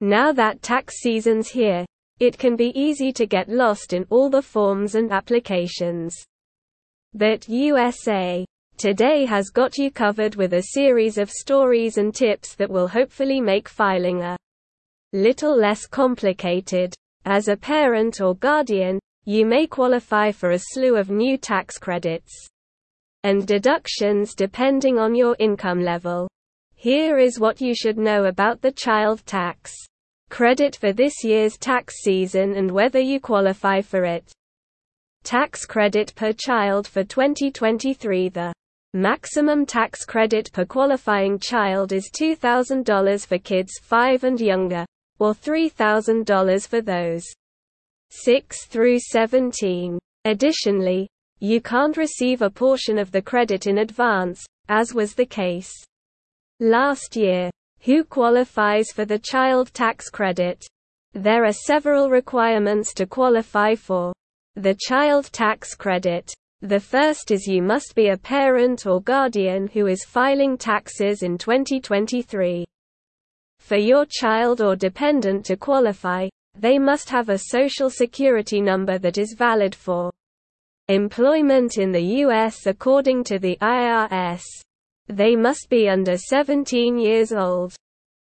Now that tax season's here, it can be easy to get lost in all the forms and applications. But USA Today has got you covered with a series of stories and tips that will hopefully make filing a little less complicated. As a parent or guardian, you may qualify for a slew of new tax credits and deductions depending on your income level. Here is what you should know about the child tax credit for this year's tax season and whether you qualify for it. Tax credit per child for 2023 The maximum tax credit per qualifying child is $2,000 for kids 5 and younger, or $3,000 for those 6 through 17. Additionally, you can't receive a portion of the credit in advance, as was the case last year. Who qualifies for the child tax credit? There are several requirements to qualify for the child tax credit. The first is you must be a parent or guardian who is filing taxes in 2023. For your child or dependent to qualify, they must have a social security number that is valid for employment in the U.S. according to the IRS. They must be under 17 years old.